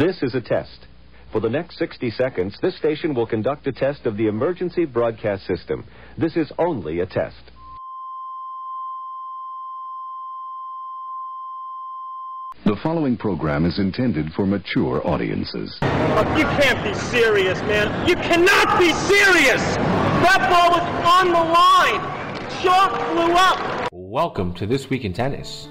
This is a test. For the next 60 seconds, this station will conduct a test of the emergency broadcast system. This is only a test. The following program is intended for mature audiences. Oh, you can't be serious, man. You cannot be serious! That ball was on the line! Chalk flew up! Welcome to This Week in Tennis.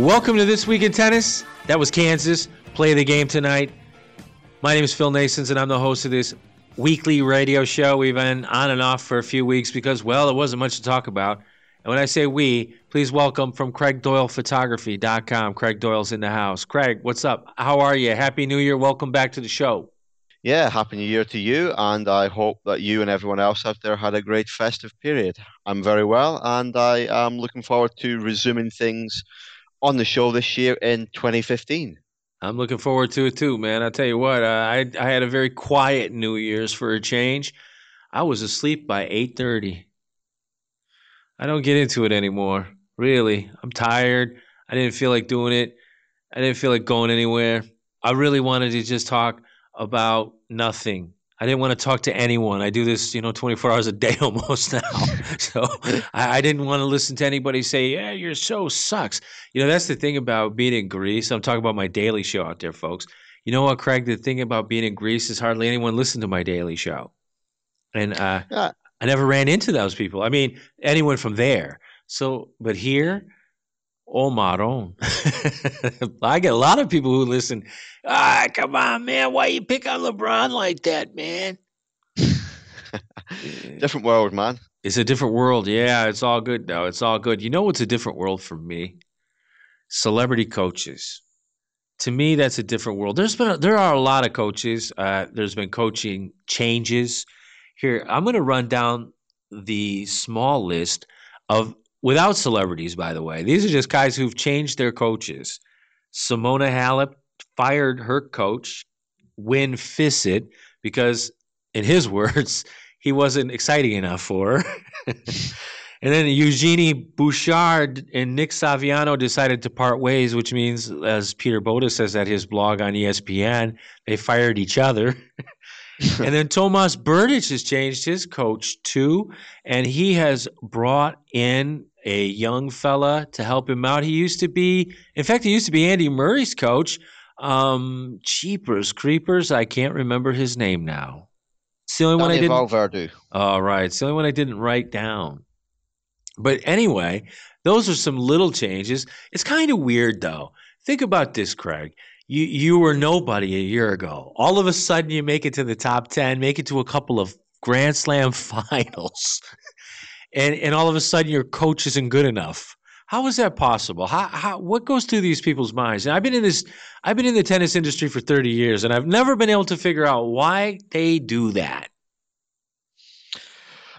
Welcome to This Week in Tennis. That was Kansas. Play the game tonight. My name is Phil Nasons, and I'm the host of this weekly radio show. We've been on and off for a few weeks because, well, there wasn't much to talk about. And when I say we, please welcome from CraigDoylePhotography.com. Craig Doyle's in the house. Craig, what's up? How are you? Happy New Year. Welcome back to the show. Yeah, happy new year to you, and I hope that you and everyone else out there had a great festive period. I'm very well, and I am looking forward to resuming things on the show this year in 2015. I'm looking forward to it too, man. I tell you what, uh, I I had a very quiet New Year's for a change. I was asleep by 8:30. I don't get into it anymore. Really, I'm tired. I didn't feel like doing it. I didn't feel like going anywhere. I really wanted to just talk about nothing. I didn't want to talk to anyone. I do this, you know, 24 hours a day almost now. so I, I didn't want to listen to anybody say, yeah, your show sucks. You know, that's the thing about being in Greece. I'm talking about my daily show out there, folks. You know what, Craig? The thing about being in Greece is hardly anyone listened to my daily show. And uh, Yeah. I never ran into those people. I mean, anyone from there. So, but here, oh maron. I get a lot of people who listen. Ah, come on, man. Why you pick on LeBron like that, man? Different world, man. It's a different world. Yeah, it's all good now. It's all good. You know what's a different world for me? Celebrity coaches. To me, that's a different world. There's been a, there are a lot of coaches. Uh, there's been coaching changes. Here, I'm going to run down the small list of without celebrities. By the way, these are just guys who've changed their coaches. Simona Halep fired her coach, Wim Fissette, because in his words, he wasn't exciting enough for her. and then Eugenie Bouchard and Nick Saviano decided to part ways, which means, as Peter Bodo says at his blog on ESPN, they fired each other. and then Tomas Berdych has changed his coach too, and he has brought in a young fella to help him out. He used to be, in fact, he used to be Andy Murray's coach. Um, Cheapers, Creepers, I can't remember his name now. It's the only one I didn't. Vallverdu. All right. It's the only one I didn't write down. But anyway, those are some little changes. It's kind of weird though. Think about this, Craig. You you were nobody a year ago. All of a sudden you make it to the top 10, make it to a couple of Grand Slam finals. And and all of a sudden your coach isn't good enough. How is that possible? How, how what goes through these people's minds? And I've been in this I've been in the tennis industry for 30 years and I've never been able to figure out why they do that.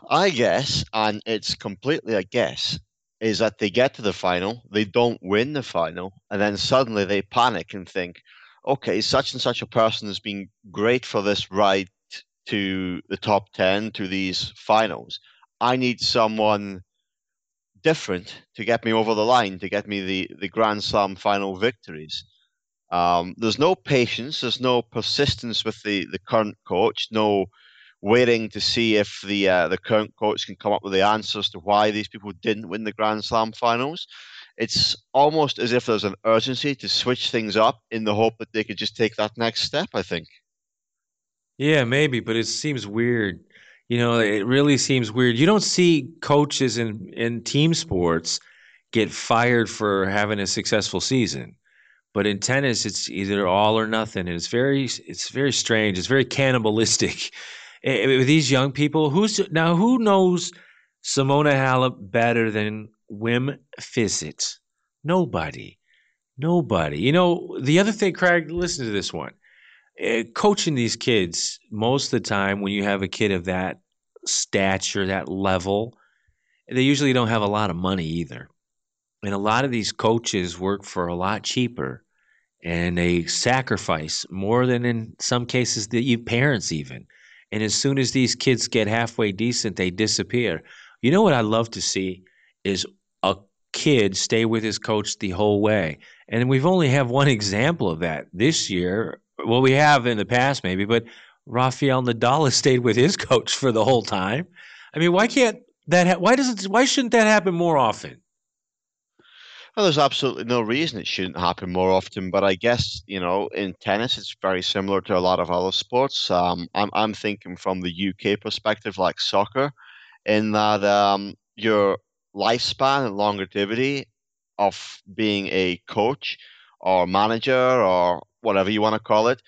I guess, and it's completely a guess, is that they get to the final, they don't win the final, and then suddenly they panic and think, okay, such and such a person has been great for this ride to the top 10, to these finals. I need someone different to get me over the line, to get me the, the Grand Slam final victories. Um, there's no patience, there's no persistence with the, the current coach, no waiting to see if the uh, the current coach can come up with the answers to why these people didn't win the Grand Slam finals. It's almost as if there's an urgency to switch things up in the hope that they could just take that next step. I think. Yeah, maybe, but it seems weird. You know, it really seems weird. You don't see coaches in in team sports get fired for having a successful season. But in tennis, it's either all or nothing, and it's very it's very strange. It's very cannibalistic. Eh, With these young people, who's now who knows Simona Halep better than Wim Fissette? Nobody, nobody. You know the other thing, Craig. Listen to this one. Eh, Coaching these kids most of the time, when you have a kid of that stature, that level, they usually don't have a lot of money either. And a lot of these coaches work for a lot cheaper and they sacrifice more than in some cases the parents even. And as soon as these kids get halfway decent, they disappear. You know what I love to see is a kid stay with his coach the whole way. And we've only have one example of that this year. Well, we have in the past maybe, but Rafael Nadal has stayed with his coach for the whole time. I mean, why can't that? Ha- why does it? Why shouldn't that happen more often? Well, there's absolutely no reason it shouldn't happen more often, but I guess you know in tennis it's very similar to a lot of other sports. Um, I'm I'm thinking from the UK perspective, like soccer, in that um, your lifespan and longevity of being a coach or manager or whatever you want to call it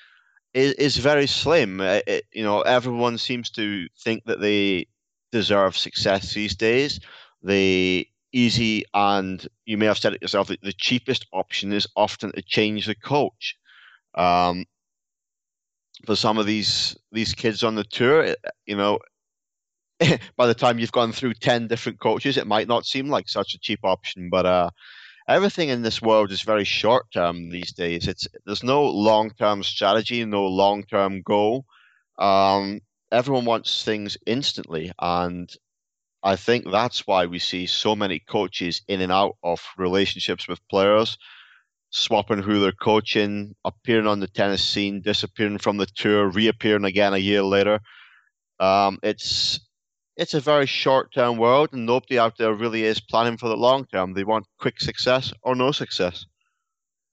is, is very slim. Uh, It, you know, everyone seems to think that they deserve success these days. The easy and you may have said it yourself the cheapest option is often to change the coach. Um, for some of these these kids on the tour, you know, by the time you've gone through ten different coaches, it might not seem like such a cheap option. But uh, everything in this world is very short term these days. It's there's no long term strategy, no long term goal. Um, everyone wants things instantly, and I think that's why we see so many coaches in and out of relationships with players, swapping who they're coaching, appearing on the tennis scene, disappearing from the tour, reappearing again a year later. Um, it's it's a very short term world, and nobody out there really is planning for the long term. They want quick success or no success.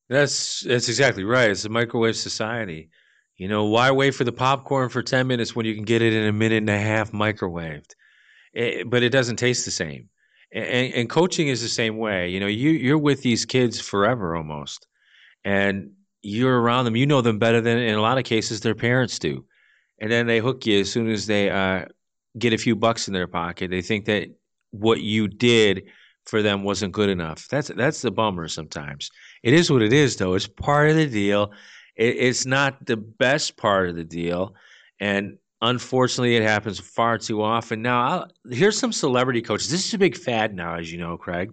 That's that's exactly right. It's a microwave society. You know, why wait for the popcorn for 10 minutes when you can get it in a minute and a half microwaved? Eh, but it doesn't taste the same. And, and coaching is the same way. You know, you you're with these kids forever almost. And you're around them, you know them better than in a lot of cases their parents do. And then they hook you as soon as they uh get a few bucks in their pocket. They think that what you did for them wasn't good enough. That's that's the bummer sometimes. It is what it is, though. It's part of the deal. It, it's not the best part of the deal, and unfortunately, it happens far too often. Now, I'll, here's some celebrity coaches. This is a big fad now, as you know, Craig.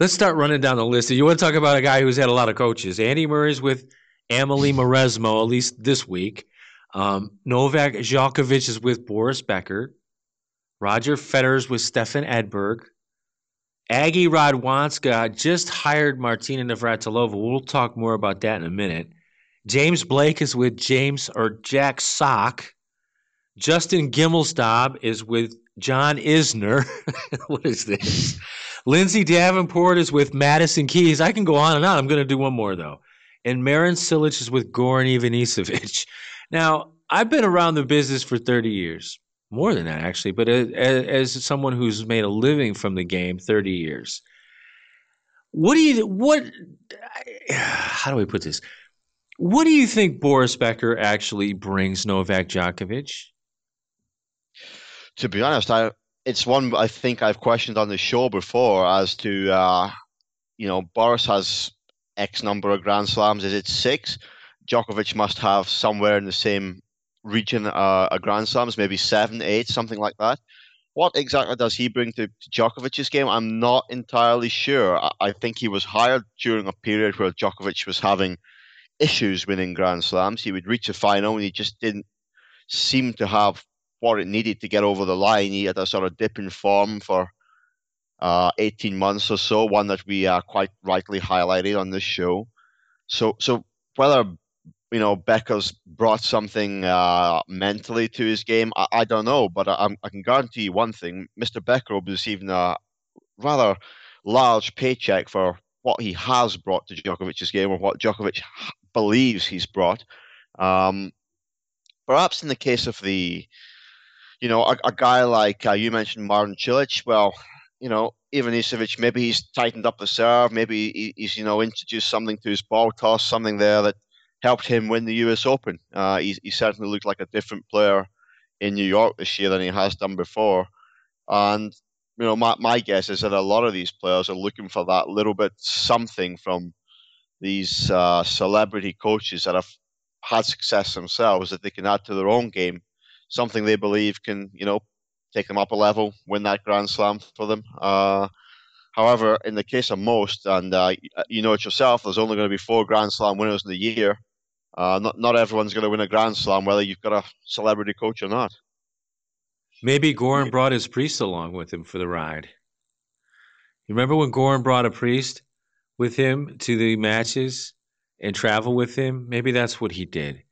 Let's start running down the list. You want to talk about a guy who's had a lot of coaches? Andy Murray's with Amelie Mauresmo, at least this week. Um, Novak Djokovic is with Boris Becker. Roger Federer's with Stefan Edberg. Aggie Radwanska just hired Martina Navratilova. We'll talk more about that in a minute. James Blake is with James or Jack Sock. Justin Gimelstob is with John Isner. what is this? Lindsay Davenport is with Madison Keys. I can go on and on. I'm going to do one more though. And Marin Cilic is with Goran Ivanisevic. Now, I've been around the business for 30 years more than that actually but as, as, someone who's made a living from the game 30 years. What do you what how do we put this? What do you think boris becker actually brings novak djokovic? To be honest i it's one i think i've questioned on the show before as to uh, you know boris has x number of grand slams. Is it six djokovic must have somewhere in the same region uh, a Grand Slams, maybe seven, eight, something like that. What exactly does he bring to, to Djokovic's game? I'm not entirely sure. I, I think he was hired during a period where Djokovic was having issues winning Grand Slams. He would reach a final and he just didn't seem to have what it needed to get over the line. He had a sort of dip in form for uh, 18 months or so, one that we uh, quite rightly highlighted on this show. So, so whether you know Becker's brought something uh, mentally to his game. I, I don't know, but I, I, can guarantee you one thing: Mr. Becker will be receiving a rather large paycheck for what he has brought to Djokovic's game, or what Djokovic believes he's brought. Um, perhaps in the case of the, you know, a, a guy like uh, you mentioned, Martin Cilic. Well, you know, Ivan Ivanisevic, maybe he's tightened up the serve, maybe he, he's you know introduced something to his ball toss, something there that helped him win the US Open. Uh, he, he certainly looked like a different player in New York this year than he has done before. And, you know, my, my guess is that a lot of these players are looking for that little bit something from these uh, celebrity coaches that have had success themselves that they can add to their own game, something they believe can, you know, take them up a level, win that Grand Slam for them. Uh, however, in the case of most, and uh, you know it yourself, there's only going to be four Grand Slam winners in the year. Uh, not not everyone's going to win a Grand Slam, whether you've got a celebrity coach or not. Maybe Goran brought his priest along with him for the ride. You remember when Goran brought a priest with him to the matches and travel with him? Maybe that's what he did.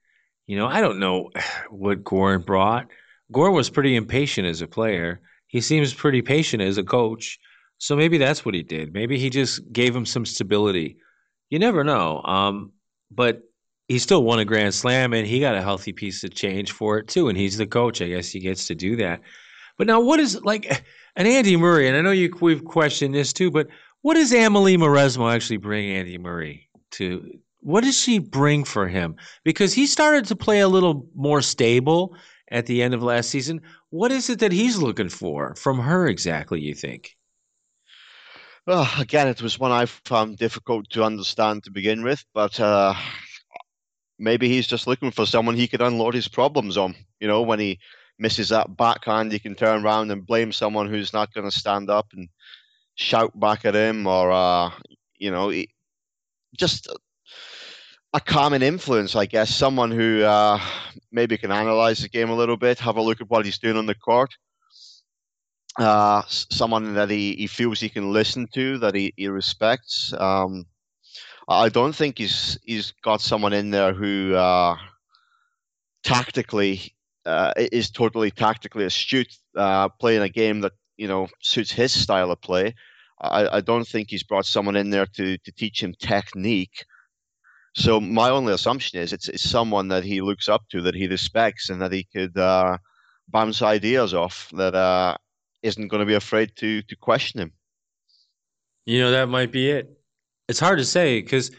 You know, I don't know what Goran brought. Goran was pretty impatient as a player. He seems pretty patient as a coach. So maybe that's what he did. Maybe he just gave him some stability. You never know. Um, but he still won a grand slam and he got a healthy piece of change for it too and he's the coach. I guess he gets to do that. But now what is like an andy murray and i know you we've questioned this too but what does amelie mauresmo actually bring andy murray to? What does she bring for him? Because he started to play a little more stable at the end of last season. What is it that he's looking for from her exactly you think? Well, again, it was one I found difficult to understand to begin with, but uh, maybe he's just looking for someone he could unload his problems on. You know, when he misses that backhand, he can turn around and blame someone who's not going to stand up and shout back at him, or uh, you know, just a common influence, I guess. Someone who uh, maybe can analyze the game a little bit, have a look at what he's doing on the court. Uh, someone that he, he feels he can listen to, that he, he respects. Um, I don't think he's he's got someone in there who uh, tactically uh, is totally tactically astute, uh, playing a game that you know suits his style of play. I, I don't think he's brought someone in there to to teach him technique. So my only assumption is it's, it's someone that he looks up to, that he respects, and that he could uh, bounce ideas off. That uh, isn't going to be afraid to to question him. You know that might be it. It's hard to say because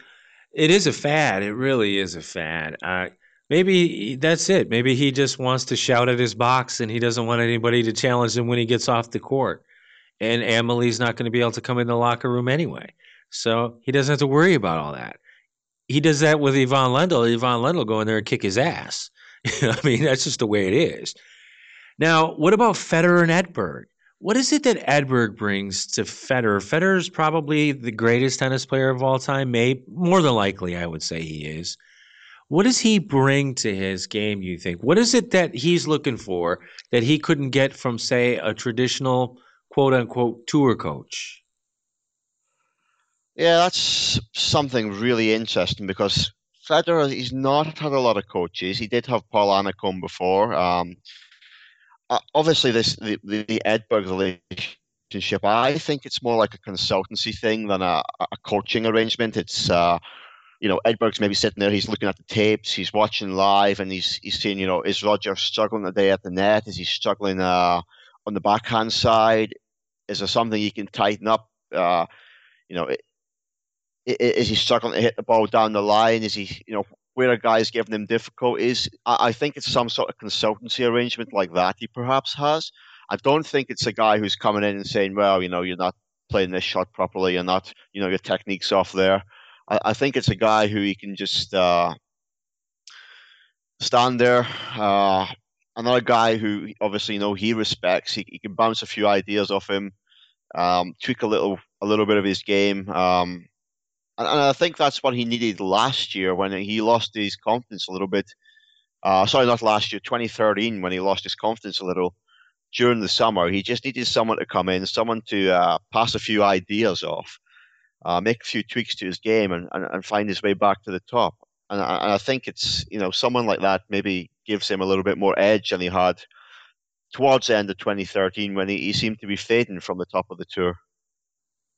it is a fad. It really is a fad. Uh, maybe that's it. Maybe he just wants to shout at his box and he doesn't want anybody to challenge him when he gets off the court. And Emily's not going to be able to come in the locker room anyway. So he doesn't have to worry about all that. He does that with Ivan Lendl. Ivan Lendl go in there and kick his ass. I mean, that's just the way it is. Now, what about Federer and Edberg? What is it that Edberg brings to Federer? Federer is probably the greatest tennis player of all time. May more than likely, I would say he is. What does he bring to his game? You think? What is it that he's looking for that he couldn't get from, say, a traditional quote unquote tour coach? Yeah, that's something really interesting because Federer, he's not had a lot of coaches. He did have Paul Annacone before. Um, obviously, this the, the, Edberg relationship, I think it's more like a consultancy thing than a, a coaching arrangement. It's uh, you know, Edberg's maybe sitting there, he's looking at the tapes, he's watching live, and he's he's saying, you know, is Roger struggling today at the net? Is he struggling uh, on the backhand side? Is there something he can tighten up? Uh, you know, is he struggling to hit the ball down the line? Is he, you know, where a guy's giving him difficulties? I, I think it's some sort of consultancy arrangement like that he perhaps has. I don't think it's a guy who's coming in and saying, well, you know, you're not playing this shot properly, you're not, you know, your technique's off there. I, I think it's a guy who he can just uh, stand there. Uh, another guy who obviously you know he respects. He, he can bounce a few ideas off him, um, tweak a little a little bit of his game. Um, and, and, I think that's what he needed last year when he lost his confidence a little bit. Uh, sorry, not last year, 2013, when he lost his confidence a little during the summer. He just needed someone to come in, someone to uh, pass a few ideas off uh, make a few tweaks to his game, and, and, and find his way back to the top. And I, and I think it's you know someone like that maybe gives him a little bit more edge than he had towards the end of 2013 when he, he seemed to be fading from the top of the tour.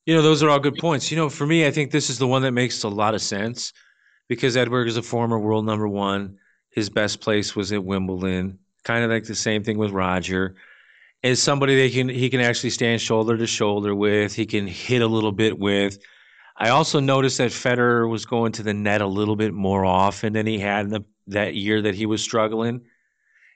You know, those are all good points. You know, for me, I think this is the one that makes a lot of sense because Edberg is a former world number one. His best place was at Wimbledon. Kind of like the same thing with Roger. Is somebody that can he can actually stand shoulder to shoulder with. He can hit a little bit with. I also noticed that Federer was going to the net a little bit more often than he had in the, that year that he was struggling.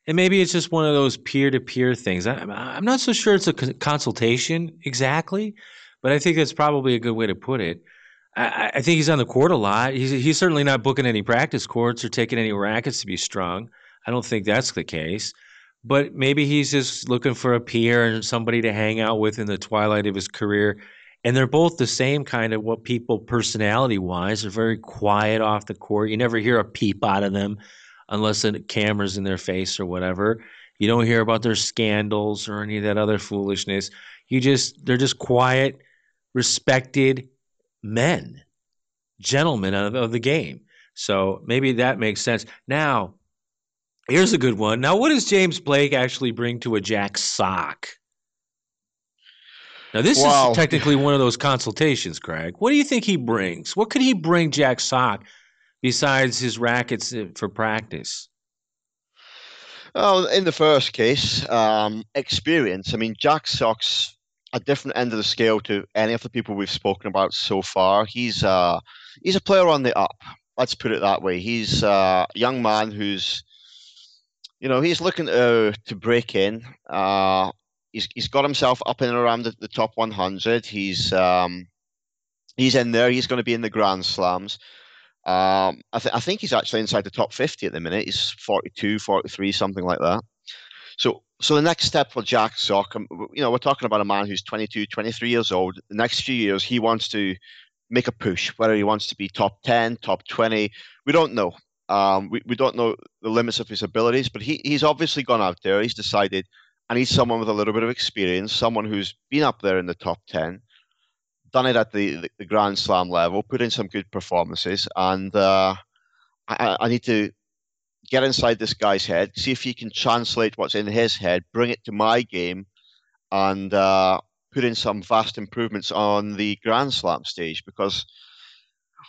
And maybe it's just one of those peer to peer things. I, am not so sure it's a consultation exactly, but I think that's probably a good way to put it. I, I think he's on the court a lot. He's, he's certainly not booking any practice courts or taking any rackets to be strung. I don't think that's the case. But maybe he's just looking for a peer and somebody to hang out with in the twilight of his career and they're both the same kind of what people personality wise they're very quiet off the court you never hear a peep out of them unless the camera's in their face or whatever you don't hear about their scandals or any of that other foolishness you just they're just quiet respected men gentlemen of, of the game so maybe that makes sense now here's a good one now what does james blake actually bring to a jack sock now, this wow. is technically one of those consultations, Craig. What do you think he brings? What could he bring Jack Sock besides his rackets uh, for practice? Oh, in the first case, um, experience. I mean, Jack Sock's a different end of the scale to any of the people we've spoken about so far. He's uh, he's a player on the up. Let's put it that way. He's uh, a young man who's, you know, he's looking to to break in. Uh, he's he's got himself up and around the, the top 100. He's um, he's in there. He's going to be in the Grand Slams. Um, I, th- I think he's actually inside the top 50 at the minute. He's 42, 43, something like that. So, so the next step for Jack Sock, um, you know, we're talking about a man who's 22, 23 years old. The next few years, he wants to make a push, whether he wants to be top 10, top 20. We don't know. Um, we, we don't know the limits of his abilities, but he, he's obviously gone out there. He's decided I need someone with a little bit of experience, someone who's been up there in the top 10, done it at the, the, the Grand Slam level, put in some good performances, and uh, I, I, need to get inside this guy's head, see if he can translate what's in his head, bring it to my game, and uh, put in some vast improvements on the Grand Slam stage because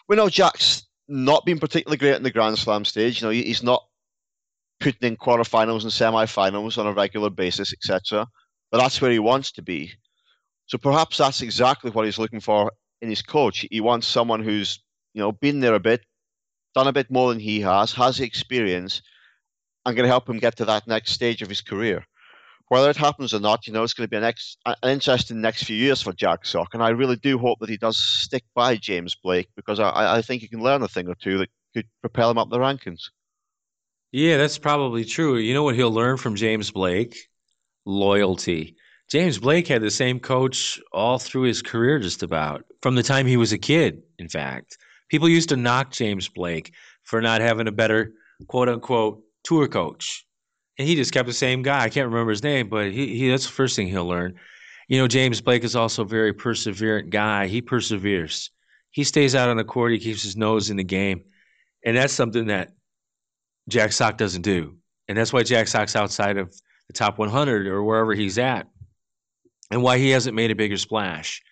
we know Jack's not been particularly great in the Grand Slam stage. You know, he's not putting in quarterfinals and semi-finals on a regular basis, etc. But that's where he wants to be. So perhaps that's exactly what he's looking for in his coach. He wants someone who's you know been there a bit, done a bit more than he has, has the experience, and going to help him get to that next stage of his career. Whether it happens or not, you know, it's going to be an, ex- an interesting next few years for Jack Sock, and I really do hope that he does stick by James Blake because I, I think he can learn a thing or two that could propel him up the rankings. Yeah, that's probably true. You know what he'll learn from James Blake? Loyalty. James Blake had the same coach all through his career, just about from the time he was a kid. In fact, people used to knock James Blake for not having a better quote unquote tour coach. And he just kept the same guy. I can't remember his name, but he, he that's the first thing he'll learn. You know, James Blake is also a very perseverant guy. He perseveres. He stays out on the court. He keeps his nose in the game. And that's something that Jack Sock doesn't do. And that's why Jack Sock's outside of the top 100 or wherever he's at and why he hasn't made a bigger splash.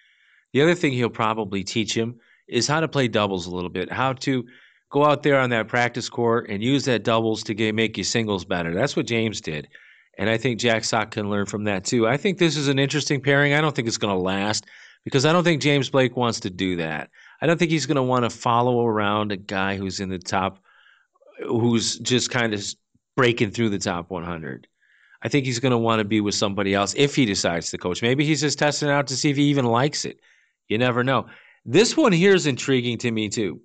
The other thing he'll probably teach him is how to play doubles a little bit, how to go out there on that practice court and use that doubles to get, make your singles better. That's what James did. And I think Jack Sock can learn from that too. I think this is an interesting pairing. I don't think it's going to last because I don't think James Blake wants to do that. I don't think he's going to want to follow around a guy who's in the top, who's just kind of breaking through the top 100. I think he's going to want to be with somebody else if he decides to coach. Maybe he's just testing out to see if he even likes it. You never know. This one here is intriguing to me too.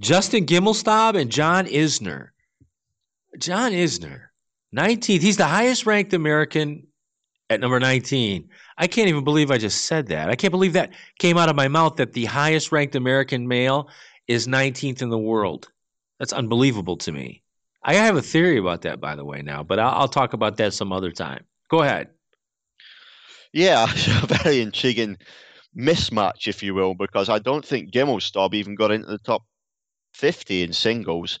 Justin Gimelstob and John Isner. John Isner, 19th. He's the highest ranked American at number 19. I can't even believe I just said that. I can't believe that came out of my mouth that the highest ranked American male is 19th in the world. That's unbelievable to me. I have a theory about that, by the way, now, but I'll, I'll talk about that some other time. Go ahead. Yeah, very intriguing mismatch, if you will, because I don't think Gimelstob even got into the top 50 in singles.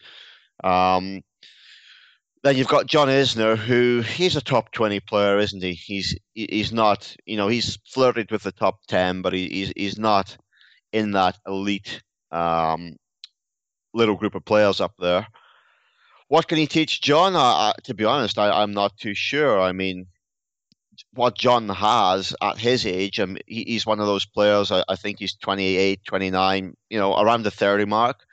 Um, then you've got John Isner, who he's a top 20 player, isn't he? He's he's not, you know, he's flirted with the top 10, but he, he's he's not in that elite um, little group of players up there. What can he teach John? I, to be honest, I, I'm not too sure. I mean, what John has at his age, um, he, he's one of those players, I, I think he's 28, 29, you know, around the 30 mark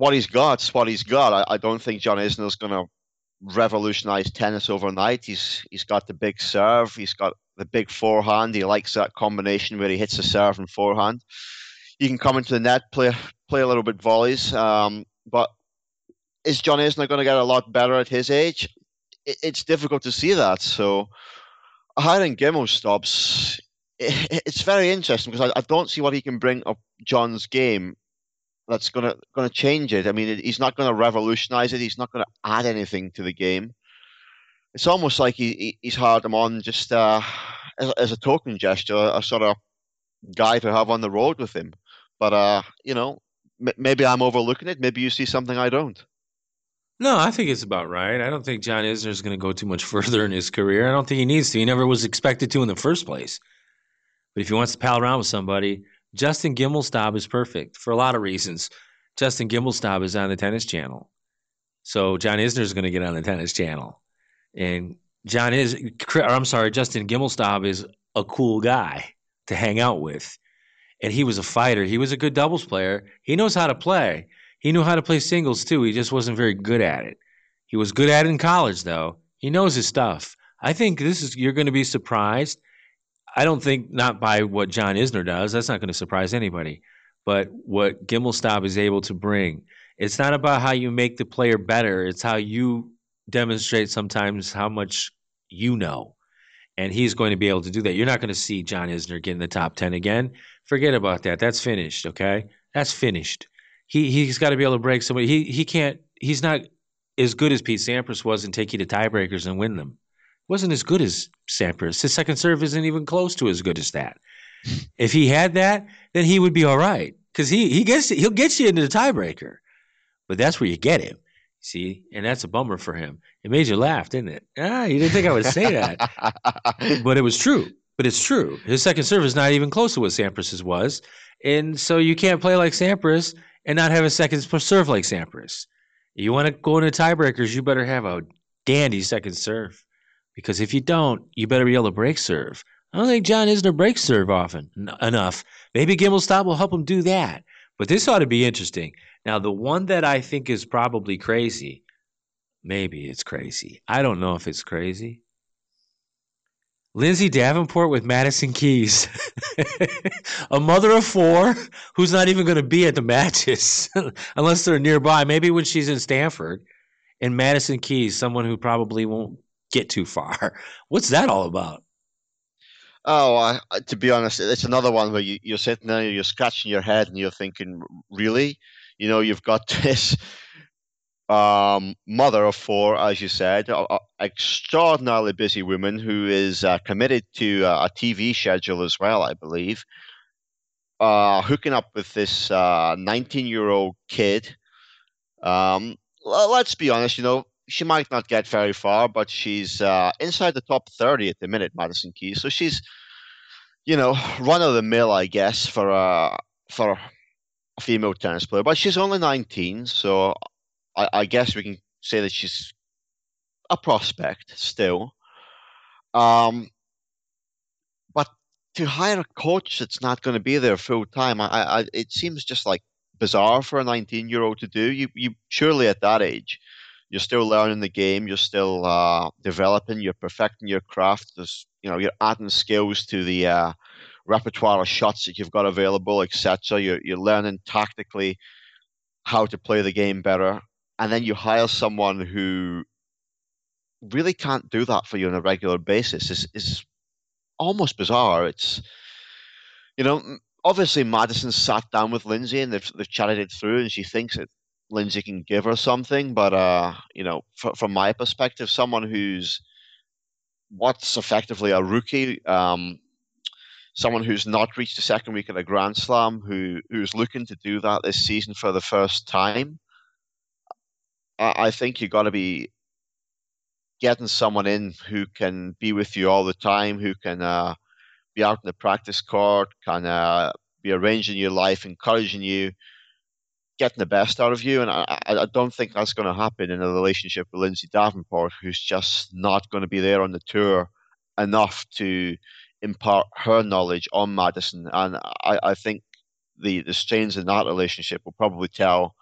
what he's got, what he's got. I, I don't think John Isner's going to revolutionize tennis overnight. He's he's got the big serve. He's got the big forehand. He likes that combination where he hits the serve and forehand. You can come into the net, play play a little bit volleys. Um, but is John Isner going to get a lot better at his age? It, it's difficult to see that. So hiring Gimelstob's. It, it's very interesting because I, I don't see what he can bring up John's game that's gonna gonna change it. I mean, he's not gonna revolutionize it. He's not gonna add anything to the game. It's almost like he, he's hired him on just uh, as, as, a token gesture, a sort of guy to have on the road with him. But uh, you know, m- maybe I'm overlooking it. Maybe you see something I don't. No, I think it's about right. I don't think John Isner is going to go too much further in his career. I don't think he needs to. He never was expected to in the first place. But if he wants to pal around with somebody, Justin Gimelstob is perfect for a lot of reasons. Justin Gimelstob is on the tennis channel. So John Isner is going to get on the tennis channel. And John is, or I'm sorry, Justin Gimelstob is a cool guy to hang out with. And he was a fighter. He was a good doubles player. He knows how to play. He knew how to play singles too. He just wasn't very good at it. He was good at it in college though. He knows his stuff. I think this is you're going to be surprised I don't think not by what John Isner does. That's not going to surprise anybody. But what Gimelstob is able to bring, it's not about how you make the player better. It's how you demonstrate sometimes how much you know. And he's going to be able to do that. You're not going to see John Isner get in the top 10 again. Forget about that. That's finished, okay? That's finished. He, he's got to be able to break somebody. He, he can't, he's not as good as Pete Sampras was and take you to tiebreakers and win them wasn't as good as Sampras. His second serve isn't even close to as good as that. if he had that, then he would be all right because he he gets he'll get you into the tiebreaker, but that's where you get him. See, and that's a bummer for him. It made you laugh, didn't it? Ah, you didn't think I would say that, but it was true. But it's true. His second serve is not even close to what Sampras's was, and so you can't play like Sampras and not have a second serve like Sampras. You want to go into tiebreakers, you better have a dandy second serve. Because if you don't, you better be able to break serve. I don't think John Isner breaks serve often n- enough. Maybe Gimelstob will help him do that. But this ought to be interesting. Now, the one that I think is probably crazy, maybe it's crazy. I don't know if it's crazy. Lindsay Davenport with Madison Keys, a mother of four who's not even going to be at the matches unless they're nearby. Maybe when she's in Stanford, and Madison Keys, someone who probably won't get too far. What's that all about? Oh, to be honest, it's another one where you, you're sitting there, you're scratching your head, and you're thinking, really? You know, you've got this um, mother of four, as you said, a, a extraordinarily busy woman who is uh, committed to uh, a TV schedule as well, I believe. Uh, hooking up with this 19 year old kid. Um, let's be honest, you know, she might not get very far, but she's uh, inside the top 30 at the minute, Madison Keys. So she's, you know, run of the mill, I guess, for a for a female tennis player. But she's only 19, so I, I guess we can say that she's a prospect still. Um, but to hire a coach that's not going to be there full time, I, I, it seems just like bizarre for a 19 year old to do. You, you surely at that age, you're still learning the game, you're still uh, developing, you're perfecting your craft. There's, you know, you're adding skills to the uh, repertoire of shots that you've got available, etc. You're, you're learning tactically how to play the game better, and then you hire someone who really can't do that for you on a regular basis. is is almost bizarre. It's you know, obviously Madison sat down with Lindsay and they've they've chatted it through, and she thinks that Lindsay can give her something. But uh, you know, fr- from my perspective, someone who's what's effectively a rookie, um, someone who's not reached the second week of the Grand Slam, who who's looking to do that this season for the first time. I, I think you got to be getting someone in who can be with you all the time, who can uh, be out in the practice court, can uh, be arranging your life, encouraging you, getting the best out of you. And I, I don't think that's going to happen in a relationship with Lindsay Davenport, who's just not going to be there on the tour enough to impart her knowledge on Madison. And I, I think the, the strains in that relationship will probably tell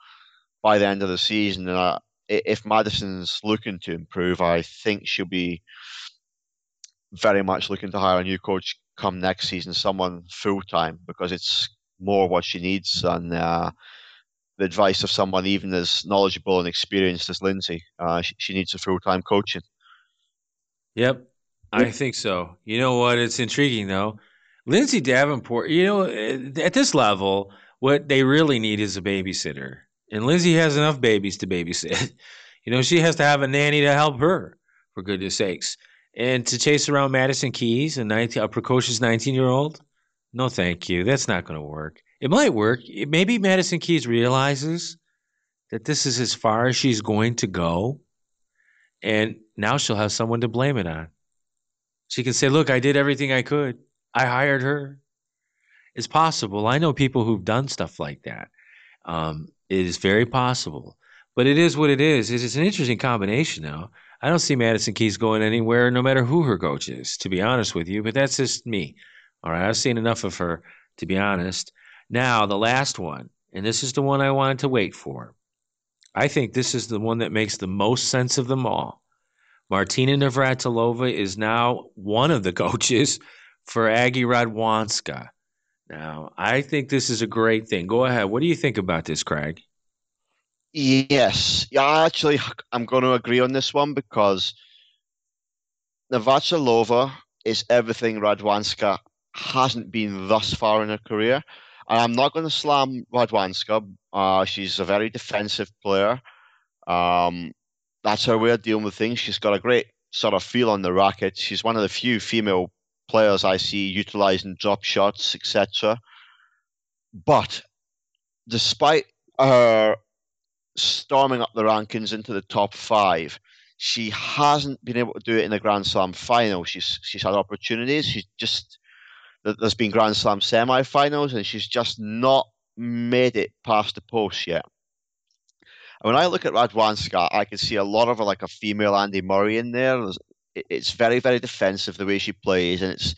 by the end of the season. And i- if Madison's looking to improve, I think she'll be very much looking to hire a new coach come next season, someone full time, because it's more what she needs than uh, the advice of someone even as knowledgeable and experienced as Lindsay. Uh, she, she needs a full time coaching. Yep, I think so. You know what? It's intriguing though. Lindsay Davenport, you know, at this level, what they really need is a babysitter. And Lindsay has enough babies to babysit. You know, she has to have a nanny to help her, for goodness sakes. And to chase around Madison Keys, a, 19, a precocious 19 year old, no thank you. That's not going to work. It might work. Maybe Madison Keys realizes that this is as far as she's going to go. And now she'll have someone to blame it on. She can say, Look, I did everything I could. I hired her. It's possible. I know people who've done stuff like that. Um, it is very possible. But it is what it is. It's an interesting combination, though. I don't see Madison Keys going anywhere, no matter who her coach is, to be honest with you. But that's just me. All right. I've seen enough of her, to be honest. Now, the last one, and this is the one I wanted to wait for. I think this is the one that makes the most sense of them all. Martina Navratilova is now one of the coaches for Aggie Radwanska. Now, I think this is a great thing. Go ahead. What do you think about this, Craig? Yes, yeah, actually, I'm going to agree on this one because Navratilova is everything Radwanska hasn't been thus far in her career. And I'm not going to slam Radwanska. Uh, she's a very defensive player. Um, that's her way of dealing with things. She's got a great sort of feel on the racket. She's one of the few female players I see utilizing drop shots, etc. But despite her storming up the rankings into the top five, she hasn't been able to do it in the Grand Slam final. She's she's had opportunities. She's just there- there's been Grand Slam semi-finals, and she's just not made it past the post yet. And when I look at Radwanska, I can see a lot of like a female Andy Murray in there. There's, it's very very defensive the way she plays, and it's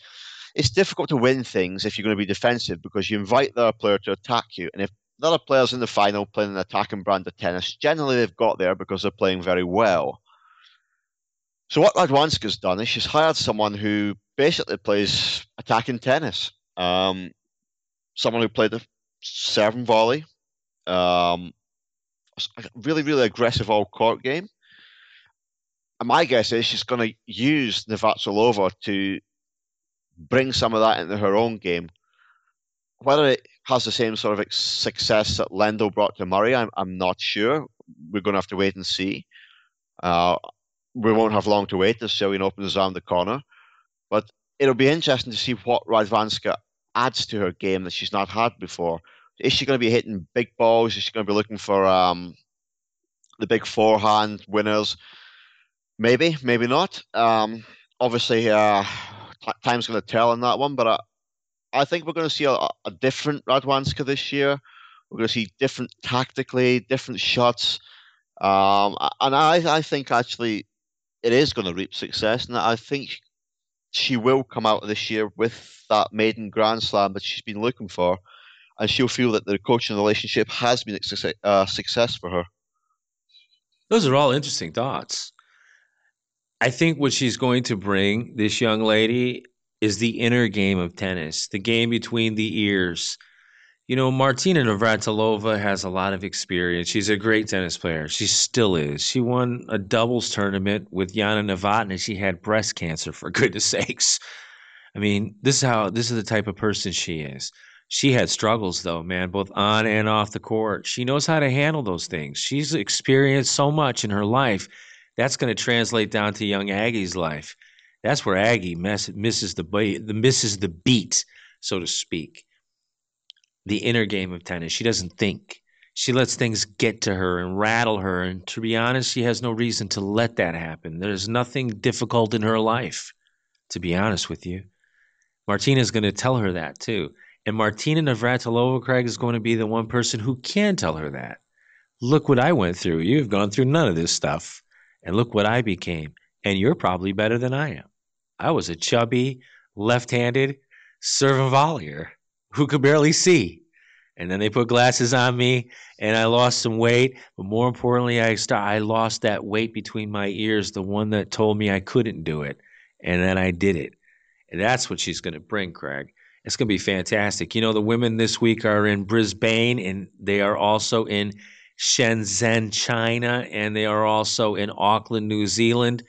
it's difficult to win things if you're going to be defensive because you invite the other player to attack you, and if the other players in the final playing an attacking brand of tennis, generally they've got there because they're playing very well. So what Radwanska's done is she's hired someone who basically plays attacking tennis. Um, someone who played the serve and volley, um, really, really aggressive all court game. My guess is she's going to use Navratilova to bring some of that into her own game. Whether it has the same sort of success that Lendl brought to Murray, I'm, I'm not sure. We're going to have to wait and see. Uh, we won't have long to wait. The Australian Open is around the corner. But it'll be interesting to see what Radwanska adds to her game that she's not had before. Is she going to be hitting big balls? Is she going to be looking for um, the big forehand winners? Maybe, maybe not. Um, obviously, uh, t- time's going to tell on that one, but I, I think we're going to see a, a different Radwanska this year. We're going to see different tactically, different shots. Um, and I, I think actually it is going to reap success, and I think she will come out of this year with that maiden Grand Slam that she's been looking for, and she'll feel that the coaching relationship has been a success, uh, success for her. Those are all interesting thoughts. I think what she's going to bring this young lady is the inner game of tennis, the game between the ears you know, Martina Navratilova has a lot of experience. She's a great tennis player. She still is. She won a doubles tournament with Jana Novotná. She had breast cancer, for goodness sakes. I mean, this is how this is the type of person she is. She had struggles though, man, both on and off the court. She knows how to handle those things. She's experienced so much in her life. That's going to translate down to young Aggie's life. That's where Aggie misses the the misses the beat, so to speak the inner game of tennis. She doesn't think. She lets things get to her and rattle her. And to be honest, she has no reason to let that happen. There's nothing difficult in her life, to be honest with you. Martina's going to tell her that too. And Martina Navratilova, Craig, is going to be the one person who can tell her that. Look what I went through. You've gone through none of this stuff. And look what I became. And you're probably better than I am. I was a chubby, left handed serve and volleyer who could barely see. And then they put glasses on me and I lost some weight. But more importantly, I start, I lost that weight between my ears, the one that told me I couldn't do it. And then I did it. And that's what she's going to bring, Craig. It's going to be fantastic. You know, the women this week are in Brisbane and they are also in Shenzhen, China, and they are also in Auckland, New Zealand.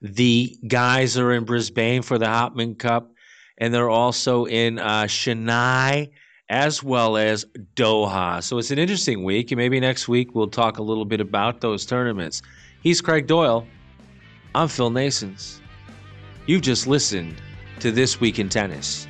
The guys are in Brisbane for the Hopman Cup and they're also in uh, Chennai as well as Doha. So it's an interesting week, and maybe next week we'll talk a little bit about those tournaments. He's Craig Doyle. I'm Phil Nasons. You've just listened to This Week in Tennis.